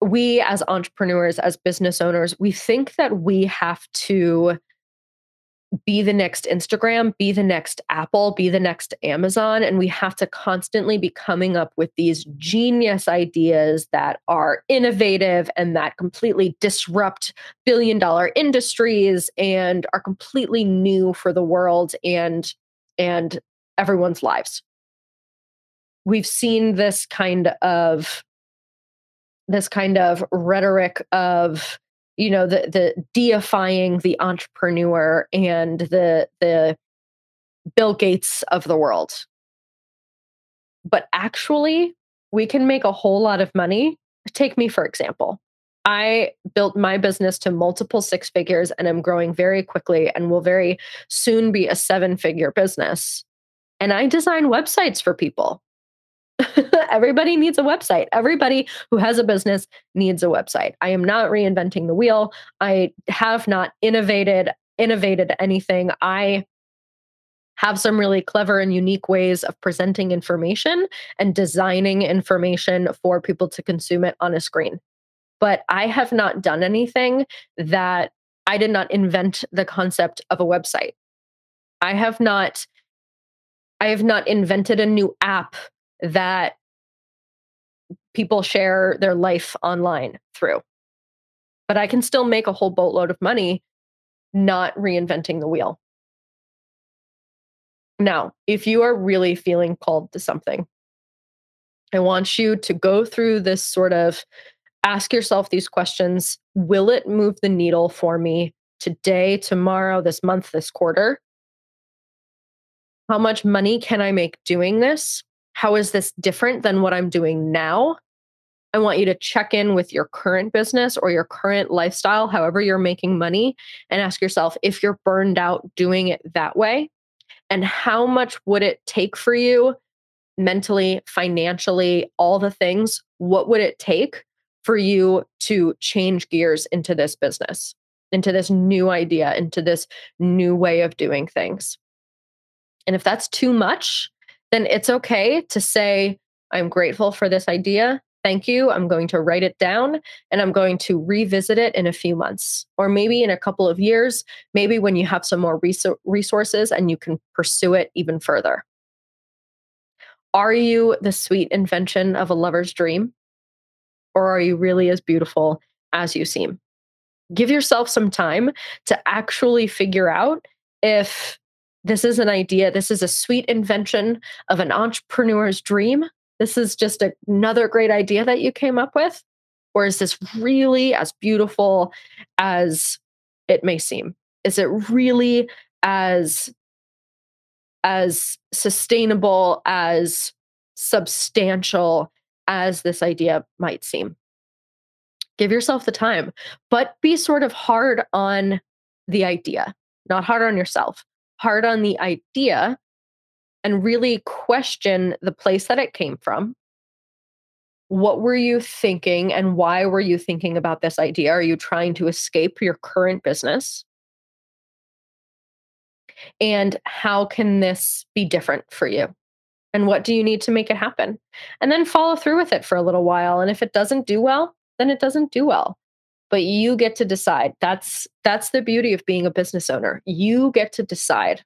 A: we as entrepreneurs, as business owners, we think that we have to be the next Instagram, be the next Apple, be the next Amazon. And we have to constantly be coming up with these genius ideas that are innovative and that completely disrupt billion dollar industries and are completely new for the world and and everyone's lives. We've seen this kind of this kind of rhetoric of you know the the deifying the entrepreneur and the the bill gates of the world. But actually we can make a whole lot of money. Take me for example. I built my business to multiple six figures and i'm growing very quickly and will very soon be a seven figure business. And i design websites for people Everybody needs a website. Everybody who has a business needs a website. I am not reinventing the wheel. I have not innovated innovated anything. I have some really clever and unique ways of presenting information and designing information for people to consume it on a screen. But I have not done anything that I did not invent the concept of a website. I have not I have not invented a new app that people share their life online through. But I can still make a whole boatload of money not reinventing the wheel. Now, if you are really feeling called to something, I want you to go through this sort of ask yourself these questions Will it move the needle for me today, tomorrow, this month, this quarter? How much money can I make doing this? How is this different than what I'm doing now? I want you to check in with your current business or your current lifestyle, however you're making money, and ask yourself if you're burned out doing it that way. And how much would it take for you mentally, financially, all the things? What would it take for you to change gears into this business, into this new idea, into this new way of doing things? And if that's too much, then it's okay to say, I'm grateful for this idea. Thank you. I'm going to write it down and I'm going to revisit it in a few months or maybe in a couple of years, maybe when you have some more resources and you can pursue it even further. Are you the sweet invention of a lover's dream? Or are you really as beautiful as you seem? Give yourself some time to actually figure out if this is an idea, this is a sweet invention of an entrepreneur's dream. This is just a, another great idea that you came up with. Or is this really as beautiful as it may seem? Is it really as as sustainable as substantial as this idea might seem give yourself the time but be sort of hard on the idea not hard on yourself hard on the idea and really question the place that it came from. What were you thinking and why were you thinking about this idea? Are you trying to escape your current business? And how can this be different for you? And what do you need to make it happen? And then follow through with it for a little while. And if it doesn't do well, then it doesn't do well. But you get to decide. That's that's the beauty of being a business owner. You get to decide.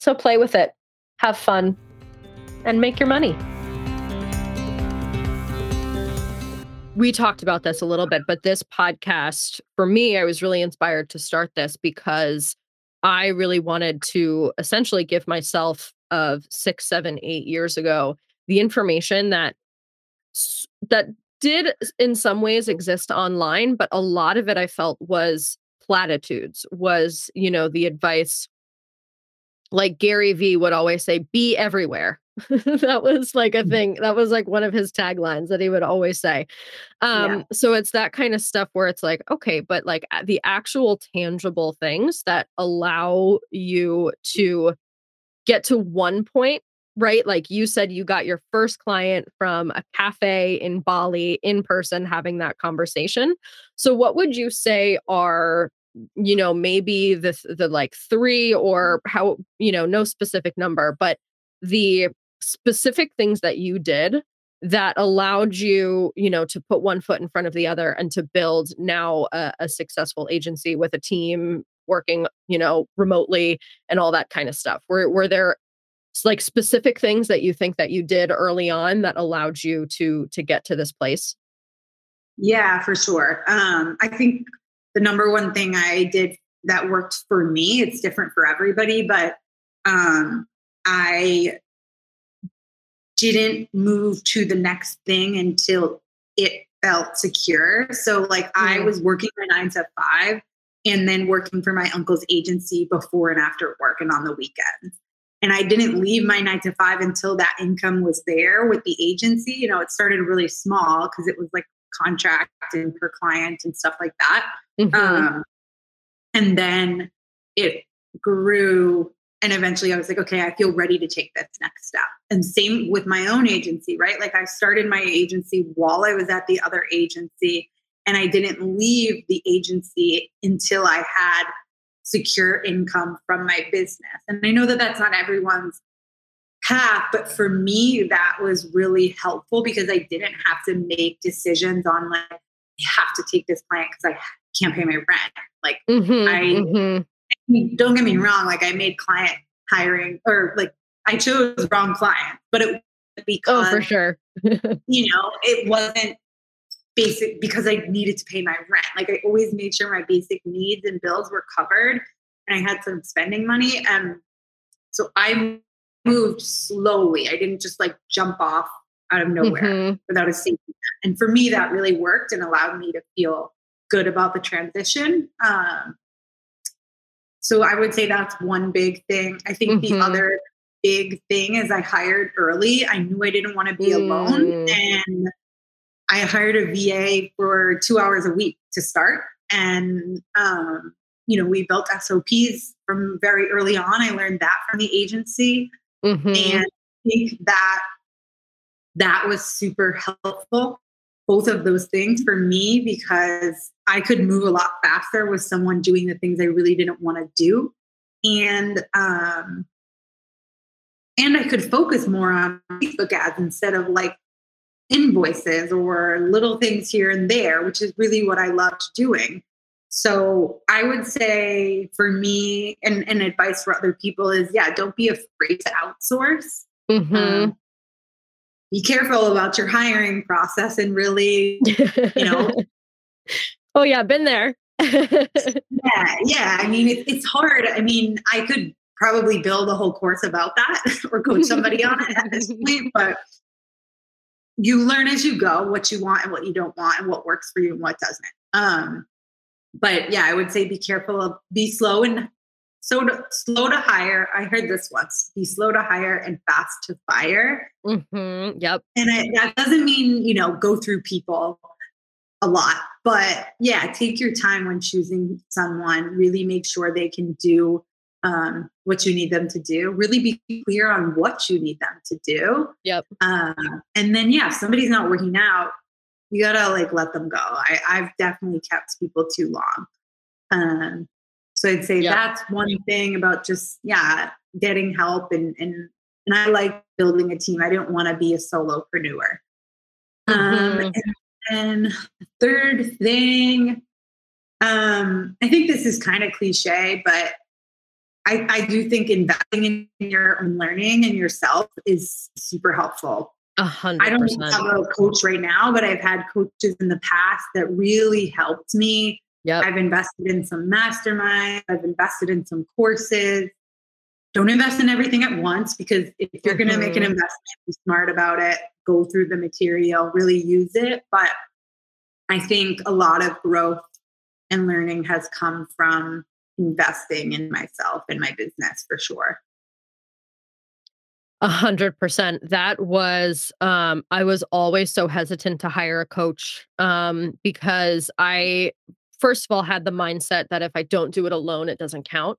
A: So play with it have fun, and make your money. We talked about this a little bit, but this podcast, for me, I was really inspired to start this because I really wanted to essentially give myself of six, seven, eight years ago the information that that did in some ways exist online, but a lot of it I felt was platitudes, was, you know, the advice like Gary Vee would always say, be everywhere. that was like a mm. thing. That was like one of his taglines that he would always say. Um, yeah. so it's that kind of stuff where it's like, okay, but like the actual tangible things that allow you to get to one point, right? Like you said, you got your first client from a cafe in Bali in person having that conversation. So, what would you say are you know maybe the the like 3 or how you know no specific number but the specific things that you did that allowed you you know to put one foot in front of the other and to build now a, a successful agency with a team working you know remotely and all that kind of stuff were were there like specific things that you think that you did early on that allowed you to to get to this place
B: yeah for sure um i think the number one thing I did that worked for me, it's different for everybody, but um, I didn't move to the next thing until it felt secure. So, like, mm-hmm. I was working my nine to five and then working for my uncle's agency before and after work and on the weekends. And I didn't leave my nine to five until that income was there with the agency. You know, it started really small because it was like contract and per client and stuff like that. Mm-hmm. Um, and then it grew and eventually I was like, okay, I feel ready to take this next step. And same with my own agency, right? Like I started my agency while I was at the other agency, and I didn't leave the agency until I had secure income from my business. And I know that that's not everyone's path. But for me, that was really helpful because I didn't have to make decisions on like, I have to take this client because I can't pay my rent. Like, mm-hmm, I mm-hmm. don't get me wrong, like, I made client hiring or like I chose wrong client, but it because
A: oh for sure
B: you know it wasn't basic because I needed to pay my rent. Like I always made sure my basic needs and bills were covered, and I had some spending money. And so I moved slowly. I didn't just like jump off out of nowhere mm-hmm. without a safety. And for me, that really worked and allowed me to feel good about the transition. Um, so I would say that's one big thing. I think mm-hmm. the other big thing is I hired early. I knew I didn't want to be mm. alone. And I hired a VA for two hours a week to start. And, um, you know, we built SOPs from very early on. I learned that from the agency. Mm-hmm. And I think that that was super helpful both of those things for me because I could move a lot faster with someone doing the things I really didn't want to do. And um and I could focus more on Facebook ads instead of like invoices or little things here and there, which is really what I loved doing. So I would say for me, and, and advice for other people is yeah, don't be afraid to outsource. Mm-hmm. Um, be careful about your hiring process and really, you know.
A: oh yeah, been there.
B: yeah, yeah. I mean, it, it's hard. I mean, I could probably build a whole course about that or coach somebody on it at this point, but you learn as you go what you want and what you don't want and what works for you and what doesn't. Um, but yeah, I would say be careful of be slow and so to, slow to hire. I heard this once: be slow to hire and fast to fire.
A: Mm-hmm, yep.
B: And I, that doesn't mean you know go through people a lot, but yeah, take your time when choosing someone. Really make sure they can do um, what you need them to do. Really be clear on what you need them to do.
A: Yep.
B: Um, and then yeah, if somebody's not working out, you gotta like let them go. I, I've definitely kept people too long. Um, so I'd say that's one thing about just yeah, getting help and and and I like building a team. I didn't want to be a solopreneur. Um, mm-hmm. Um, and, and the third thing, um, I think this is kind of cliche, but I, I do think investing in your own learning and yourself is super helpful.
A: A hundred
B: I don't have a coach right now, but I've had coaches in the past that really helped me
A: Yep.
B: I've invested in some masterminds, I've invested in some courses. Don't invest in everything at once because if you're mm-hmm. going to make an mm-hmm. investment, be smart about it, go through the material, really use it. But I think a lot of growth and learning has come from investing in myself and my business for sure.
A: A hundred percent. That was um I was always so hesitant to hire a coach um because I first of all had the mindset that if I don't do it alone, it doesn't count.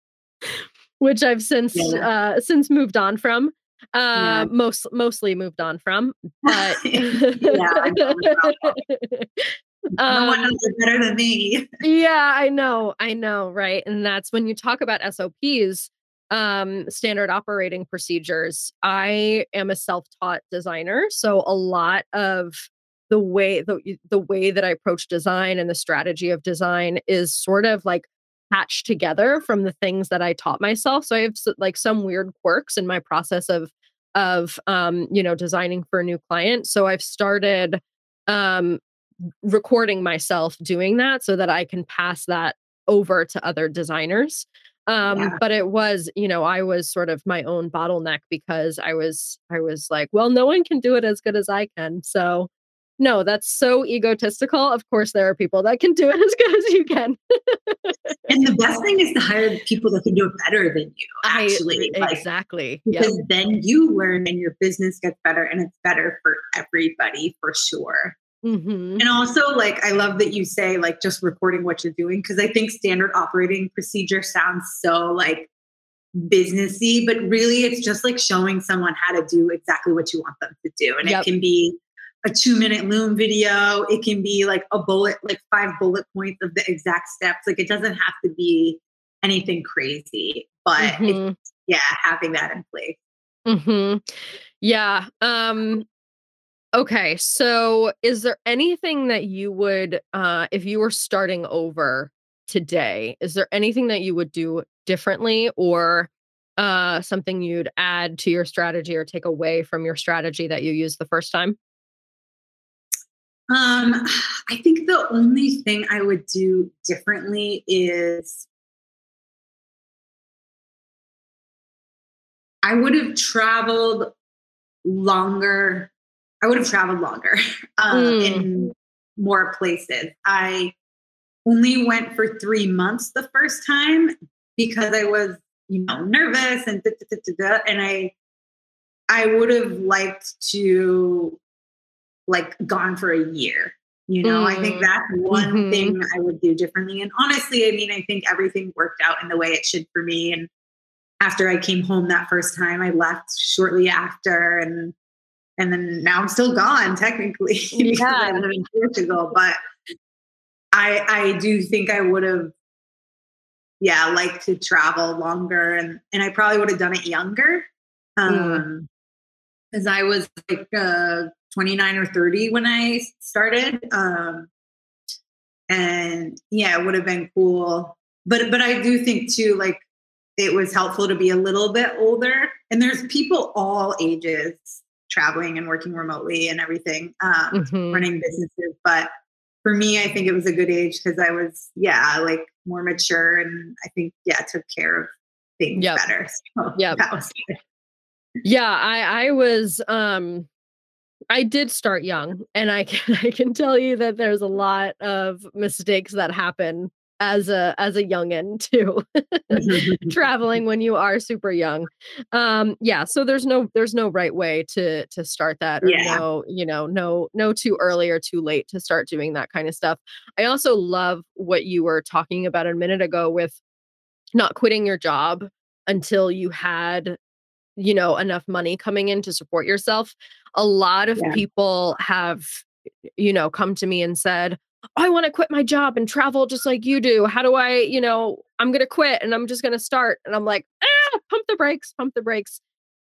A: Which I've since yeah. uh since moved on from. Uh yeah. most mostly moved on from. But yeah,
B: no one knows um, it better than me.
A: yeah, I know, I know, right? And that's when you talk about SOPs, um, standard operating procedures. I am a self-taught designer, so a lot of the way the the way that I approach design and the strategy of design is sort of like patched together from the things that I taught myself. So I have like some weird quirks in my process of of um, you know designing for a new client. So I've started um, recording myself doing that so that I can pass that over to other designers. Um, yeah. but it was, you know, I was sort of my own bottleneck because I was I was like, well, no one can do it as good as I can. So no, that's so egotistical. Of course, there are people that can do it as good as you can.
B: and the best thing is to hire people that can do it better than you, actually.
A: I, exactly.
B: because yep. then you learn and your business gets better and it's better for everybody for sure. Mm-hmm. And also, like, I love that you say, like, just recording what you're doing, because I think standard operating procedure sounds so like businessy, but really it's just like showing someone how to do exactly what you want them to do. And yep. it can be a two minute loom video. It can be like a bullet, like five bullet points of the exact steps. Like it doesn't have to be anything crazy, but mm-hmm. yeah, having that in place.
A: Mm-hmm. Yeah. Um, okay. So is there anything that you would, uh, if you were starting over today, is there anything that you would do differently or uh, something you'd add to your strategy or take away from your strategy that you used the first time?
B: Um, I think the only thing I would do differently is I would have traveled longer. I would have traveled longer uh, mm. in more places. I only went for three months the first time because I was, you know, nervous and da, da, da, and I, I would have liked to like gone for a year. You know, mm. I think mm. that's one mm-hmm. thing I would do differently. And honestly, I mean, I think everything worked out in the way it should for me. And after I came home that first time, I left shortly after, and and then now I'm still gone technically because yeah. I live in Portugal. But I I do think I would have, yeah, liked to travel longer, and and I probably would have done it younger, mm. um, because mm. I was like uh, 29 or 30 when I started, um, and yeah, it would have been cool. But but I do think too, like it was helpful to be a little bit older. And there's people all ages traveling and working remotely and everything, um, mm-hmm. running businesses. But for me, I think it was a good age because I was, yeah, like more mature and I think, yeah, took care of things yep. better.
A: So yeah. Yeah, I I was um I did start young and I can I can tell you that there's a lot of mistakes that happen as a as a youngin too traveling when you are super young um yeah so there's no there's no right way to to start that or yeah. no you know no no too early or too late to start doing that kind of stuff i also love what you were talking about a minute ago with not quitting your job until you had you know enough money coming in to support yourself a lot of yeah. people have you know come to me and said I want to quit my job and travel just like you do. How do I, you know, I'm going to quit and I'm just going to start. And I'm like, ah, pump the brakes, pump the brakes.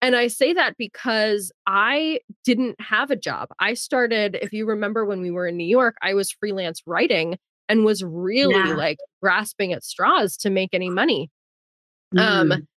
A: And I say that because I didn't have a job. I started, if you remember when we were in New York, I was freelance writing and was really yeah. like grasping at straws to make any money. Um, mm. Um,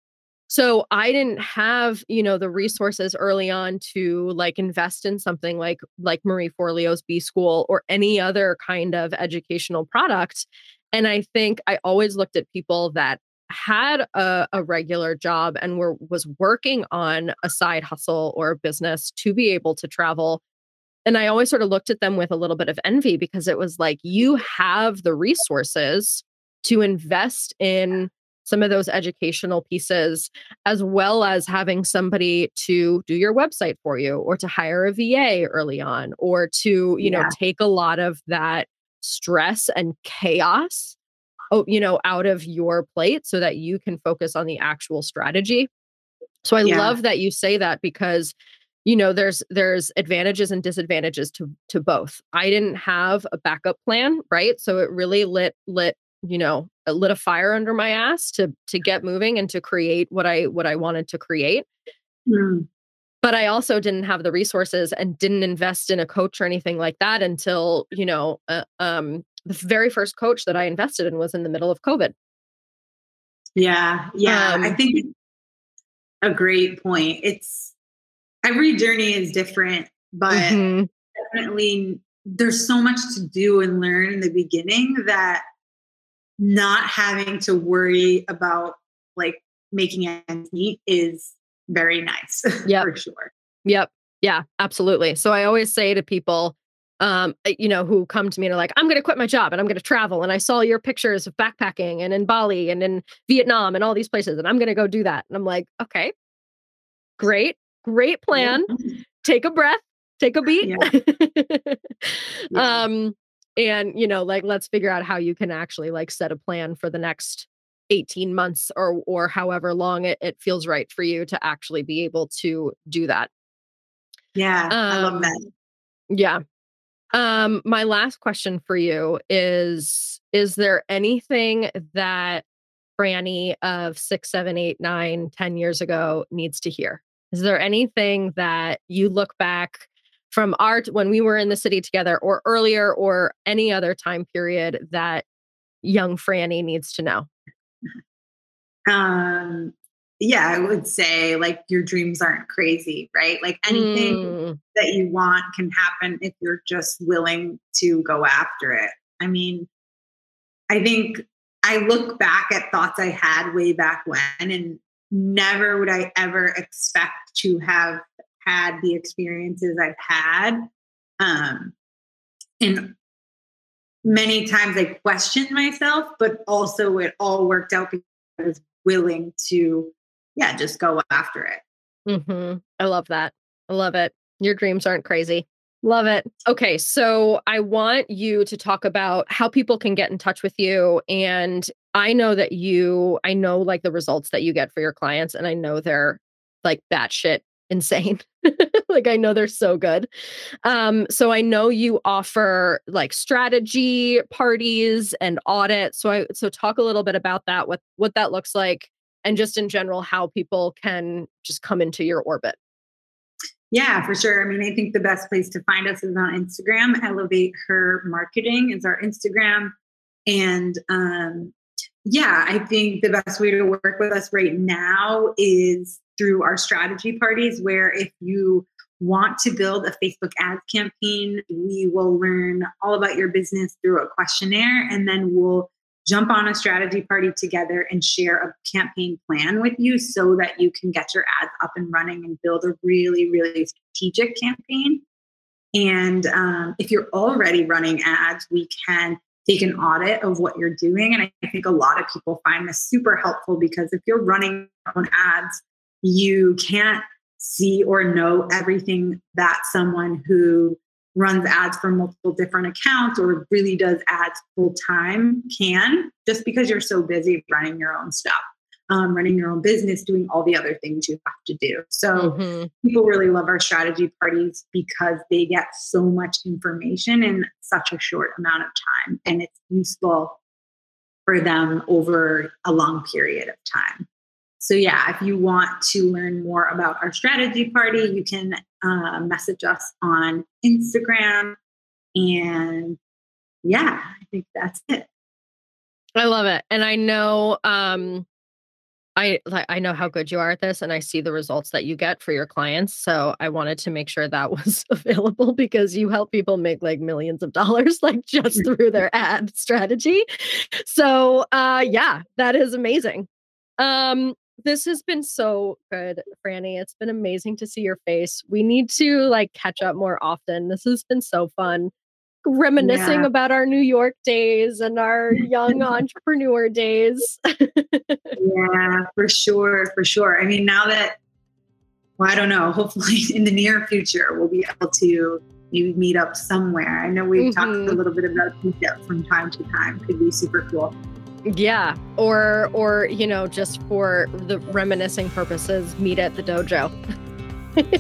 A: so I didn't have, you know, the resources early on to like invest in something like like Marie Forleo's B School or any other kind of educational product. And I think I always looked at people that had a, a regular job and were was working on a side hustle or a business to be able to travel. And I always sort of looked at them with a little bit of envy because it was like you have the resources to invest in some of those educational pieces, as well as having somebody to do your website for you or to hire a VA early on or to, you yeah. know, take a lot of that stress and chaos oh, you know, out of your plate so that you can focus on the actual strategy. So I yeah. love that you say that because you know there's there's advantages and disadvantages to to both. I didn't have a backup plan, right? So it really lit lit you know lit a fire under my ass to to get moving and to create what i what i wanted to create mm. but i also didn't have the resources and didn't invest in a coach or anything like that until you know uh, um the very first coach that i invested in was in the middle of covid
B: yeah yeah um, i think a great point it's every journey is different but mm-hmm. definitely there's so much to do and learn in the beginning that not having to worry about like making ends meet is very nice
A: yeah
B: for sure.
A: Yep. Yeah absolutely. So i always say to people um uh, you know who come to me and are like i'm going to quit my job and i'm going to travel and i saw your pictures of backpacking and in bali and in vietnam and all these places and i'm going to go do that. And i'm like okay. Great great plan. Yeah. take a breath take a beat. Yeah. yeah. um and you know like let's figure out how you can actually like set a plan for the next 18 months or or however long it, it feels right for you to actually be able to do that.
B: Yeah um, i love that. Um,
A: yeah. Um my last question for you is is there anything that Frannie of six seven eight nine ten years ago needs to hear? Is there anything that you look back from art when we were in the city together or earlier or any other time period that young Frannie needs to know?
B: Um yeah, I would say like your dreams aren't crazy, right? Like anything mm. that you want can happen if you're just willing to go after it. I mean, I think I look back at thoughts I had way back when, and never would I ever expect to have had the experiences I've had. Um, and many times I questioned myself, but also it all worked out because I was willing to, yeah, just go after it.
A: Mm-hmm. I love that. I love it. Your dreams aren't crazy. Love it. Okay, so I want you to talk about how people can get in touch with you. And I know that you, I know like the results that you get for your clients, and I know they're like batshit insane. like I know they're so good. Um, so I know you offer like strategy parties and audit. So I so talk a little bit about that, what what that looks like, and just in general how people can just come into your orbit.
B: Yeah, for sure. I mean, I think the best place to find us is on Instagram. Elevate Her Marketing is our Instagram. And um, yeah, I think the best way to work with us right now is through our strategy parties, where if you want to build a Facebook ads campaign, we will learn all about your business through a questionnaire and then we'll jump on a strategy party together and share a campaign plan with you so that you can get your ads up and running and build a really, really strategic campaign. And um, if you're already running ads, we can take an audit of what you're doing. And I think a lot of people find this super helpful because if you're running your own ads, you can't see or know everything that someone who runs ads for multiple different accounts or really does ads full time can just because you're so busy running your own stuff um, running your own business doing all the other things you have to do so mm-hmm. people really love our strategy parties because they get so much information in such a short amount of time and it's useful for them over a long period of time so, yeah, if you want to learn more about our strategy party, you can uh, message us on Instagram. And yeah, I think that's it.
A: I love it. And I know um I I know how good you are at this and I see the results that you get for your clients. So I wanted to make sure that was available because you help people make like millions of dollars like just through their ad strategy. So uh yeah, that is amazing. Um this has been so good, Frannie. It's been amazing to see your face. We need to like catch up more often. This has been so fun. Reminiscing yeah. about our New York days and our young entrepreneur days.
B: yeah, for sure. For sure. I mean, now that, well, I don't know, hopefully in the near future, we'll be able to meet up somewhere. I know we've mm-hmm. talked a mm-hmm. little bit about meetup from time to time. Could be super cool.
A: Yeah, or or you know, just for the reminiscing purposes, meet at the dojo.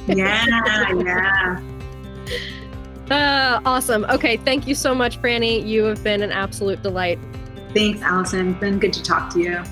B: yeah, yeah.
A: Uh, awesome. Okay, thank you so much, Frannie. You have been an absolute delight.
B: Thanks, Allison. Been good to talk to you.